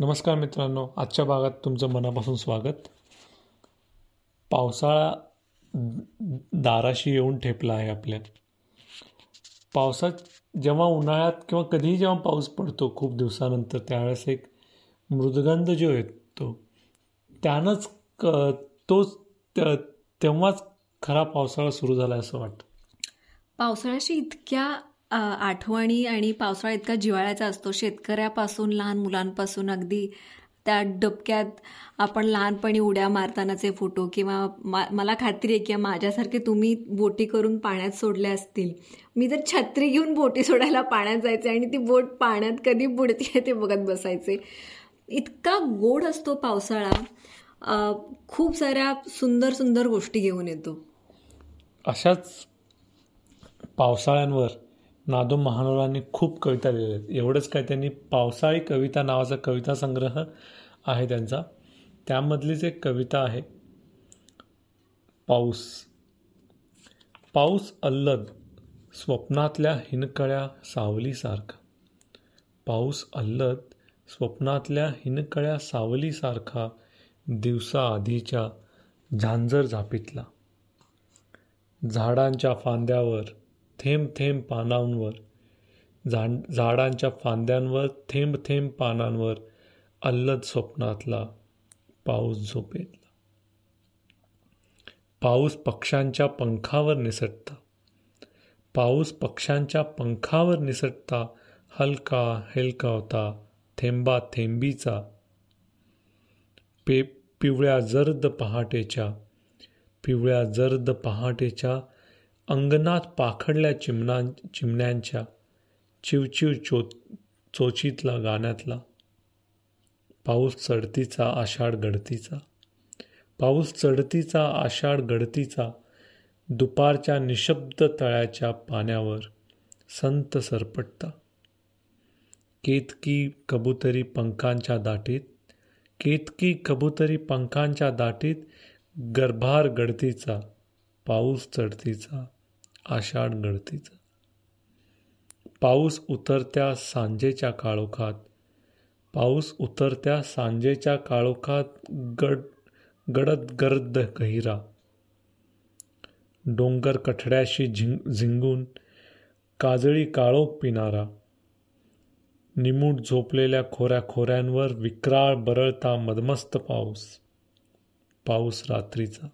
नमस्कार मित्रांनो आजच्या भागात तुमचं मनापासून स्वागत. पावसाळा दाराशी येऊन ठेपला आहे आपल्या पावसात जेव्हा उन्हाळ्यात किंवा कधीही जेव्हा पाऊस पडतो खूप दिवसानंतर त्यावेळेस एक मृदगंध जो येतो त्यानंच क तोच तेव्हाच खरा पावसाळा सुरू झाला असं वाटतं. पावसाळ्याशी इतक्या आठवणी आणि पावसाळा इतका जिवाळ्याचा असतो. शेतकऱ्यापासून लहान मुलांपासून अगदी त्या डबक्यात आपण लहानपणी उड्या मारतानाचे फोटो किंवा मा मला खात्री आहे की माझ्यासारखे तुम्ही बोटी करून पाण्यात सोडल्या असतील. मी तर छत्री घेऊन बोटी सोडायला पाण्यात जायचे आणि ती बोट पाण्यात कधी बुडते ते बघत बसायचे. इतका गोड असतो पावसाळा. खूप साऱ्या सुंदर सुंदर गोष्टी घेऊन येतो. अशाच पावसाळ्यांवर नादो महानोरांनी खूप कविता लिहिल्या आहेत. एवढंच काय त्यांनी पावसाळी कविता नावाचा कविता संग्रह आहे त्यांचा. त्यामधलीच एक कविता आहे पाऊस. पाऊस अल्लद स्वप्नातल्या हिनकळ्या सावलीसारखा. पाऊस अल्लद स्वप्नातल्या हिनकळ्या सावलीसारखा दिवसा आधीच्या झांजर झापीतला. झाडांच्या फांद्यावर थेंब थेंब पानांवर झाड झाडांच्या फांद्यांवर थेंब थेंब पानांवर अल्लद स्वप्नातला पाऊस झोपेतला. पाऊस पक्ष्यांच्या पंखावर निसटता. पाऊस पक्ष्यांच्या पंखावर निसटता हलका हेलकावता थेंबा थेंबीचा. पे पिवळ्या जर्द पहाटेच्या पिवळ्या जर्द पहाटेच्या अंगणात पाखडल्या चिमणा चिमण्यांच्या चिवचिव चो चोचीतला गाण्यातला. पाऊस चढतीचा आषाढ गडतीचा. पाऊस चढतीचा आषाढ गडतीचा दुपारच्या निशब्द तळ्याच्या पाण्यावर संत सरपटता केतकी कबुतरी पंखांच्या दाटीत केतकी कबुतरी पंखांच्या दाटीत गर्भार गडतीचा पाऊस चढतीचा. आषाढ गळतीचा पाऊस उतरत्या सांजेच्या काळोखात पाऊस उतरत्या सांजेच्या काळोखात गड गडद गर्द गहिरा. डोंगर कठड्याशी झिंग झिंगून काजळी काळोख पिणारा. निमूट झोपलेल्या खोऱ्या खोऱ्यांवर विक्राळ बरळता मदमस्त पाऊस. पाऊस रात्रीचा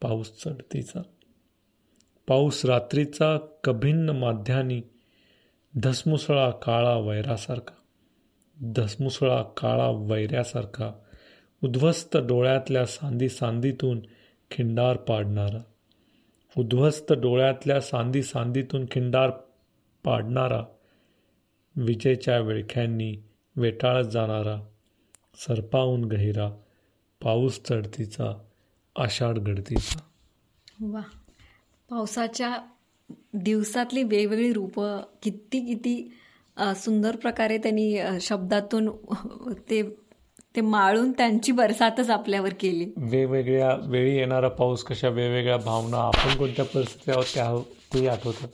पाऊस चढतीचा. पाऊस रात्रीचा कभिन्न माध्यानी धसमुसळा काळा वैरासारखा धसमुसळा काळा वैऱ्यासारखा उद्ध्वस्त डोळ्यातल्या सांदी सांदीतून खिंडार पाडणारा उद्ध्वस्त डोळ्यातल्या सांदी सांदीतून खिंडार पाडणारा विजेच्या विळख्यांनी वेटाळत जाणारा सरपावून गहिरा पाऊस चढतीचा आषाढ गडतीचा वा पावसाच्या दिवसातली वेगवेगळी रूपं किती किती सुंदर प्रकारे त्यांनी शब्दातून ते ते माळून त्यांची बरसातच आपल्यावर केली. वेगवेगळ्या वेळी येणारा पाऊस कशा वेगवेगळ्या भावना आपण कोणत्या परिस्थिती आहोत त्याही आठवतं.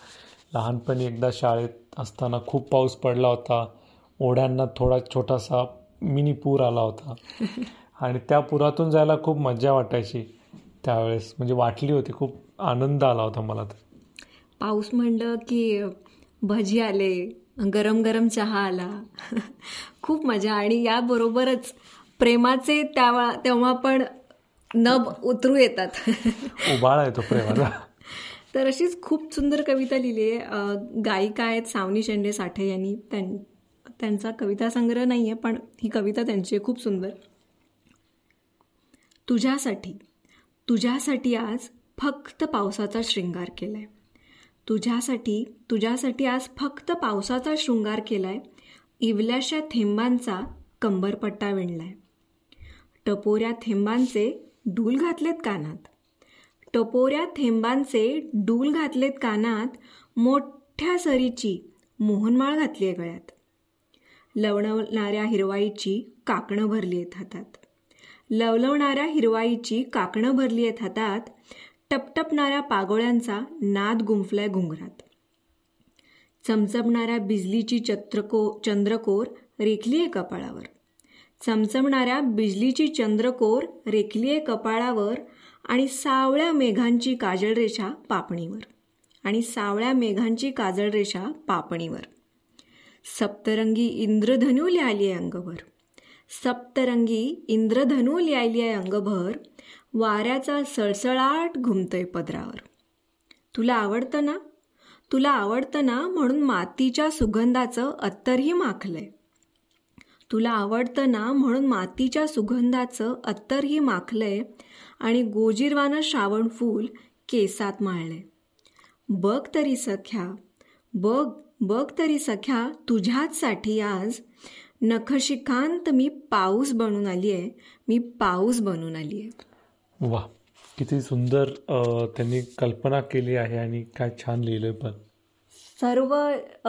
लहानपणी एकदा शाळेत असताना खूप पाऊस पडला होता. ओढ्यांना थोडा छोटासा मिनी पूर आला होता. आणि त्या पुरातून जायला खूप मजा वाटायची त्यावेळेस. म्हणजे वाटली होती खूप. आनंद आला होता मला तर. पाऊस म्हणलं की भजी आले गरम गरम चहा आला. खूप मजा. आणि याबरोबरच प्रेमाचे तेव्हा तेव्हा पण नब उतरू येतात. उबाळा येतो प्रेमाचा. तर अशीच खूप सुंदर कविता लिहिली आहे. गायिका आहेत सावनी शेंडे साठे यांनी. त्यांचा कविता संग्रह नाही आहे पण ही कविता त्यांची खूप सुंदर. तुझ्यासाठी तुझ्यासाठी आज फक्त पावसाचा शृंगार केलाय. तुझ्यासाठी तुझ्यासाठी आज फक्त पावसाचा शृंगार केलाय इवल्याशा थेंबांचा कंबरपट्टा विणलाय. टपोऱ्या थेंबांचे डूल घातलेत कानात. टपोऱ्या थेंबांचे डूल घातलेत कानात मोठ्या सरीची मोहनमाळ घातली आहे गळ्यात. लवणवणाऱ्या हिरवाईची काकणं भरली आहेत हातात. लवलवणाऱ्या हिरवाईची काकणं भरली आहेत हातात टपटपणाऱ्या पागोळ्यांचा नाद गुंफलाय घुंगरात चमचमणाऱ्या बिजलीची चत्रको चंद्रकोर रेखली आहे कपाळावर. चमचमणाऱ्या बिजलीची चंद्रकोर रेखलीये कपाळावर आणि सावळ्या मेघांची काजळ रेषा पापणीवर. आणि सावळ्या मेघांची काजळ रेषा पापणीवर. सप्तरंगी इंद्रधनू लिहाली आहे अंगवर सप्तरंगी इंद्रधनू लिहायली आहे अंगभर वाऱ्याचा सळसळाट घुमतोय पदरावर. तुला आवडतं ना? तुला आवडतं ना म्हणून मातीच्या सुगंधाचं अत्तरही माखलंय. तुला आवडतं ना म्हणून मातीच्या सुगंधाचं अत्तरही माखलंय आणि गोजीरवानं श्रावण फूल केसात माळलंय. बघ तरी सख्या बघ बघ तरी सख्या तुझ्याचसाठी आज नखशिखांत मी पाऊस बनून आली आहे. मी पाऊस बनून आली आहे. वा किती सुंदर त्यांनी कल्पना केली आहे आणि काय छान लिहिलंय पण. सर्व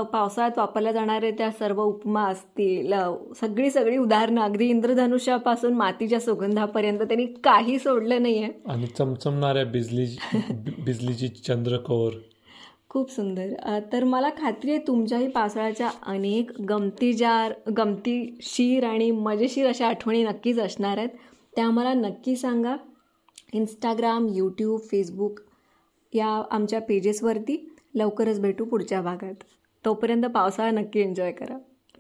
पावसाळ्यात वापरल्या जाणारे त्या सर्व उपमा असतील सगळी सगळी उदाहरणं अगदी इंद्रधनुष्यापासून मातीच्या सुगंधापर्यंत त्यांनी काही सोडलं नाही आहे आणि चमचमणाऱ्या बिजली बिजलीची चंद्रकोर. खूप सुंदर. तर मला खात्री आहे तुमच्याही पावसाळ्याच्या अनेक गमतीजार गमतीशीर आणि मजेशीर अशा आठवणी नक्कीच असणार आहेत. त्या मला नक्की सांगा. इंस्टाग्राम यूट्यूब फेसबुक या आमच्या पेजेसवरती लवकरच भेटू पुढच्या भागात. तोपर्यंत पावसाळा नक्की एन्जॉय करा.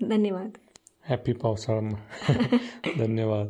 धन्यवाद. हॅपी पावसाळा. धन्यवाद.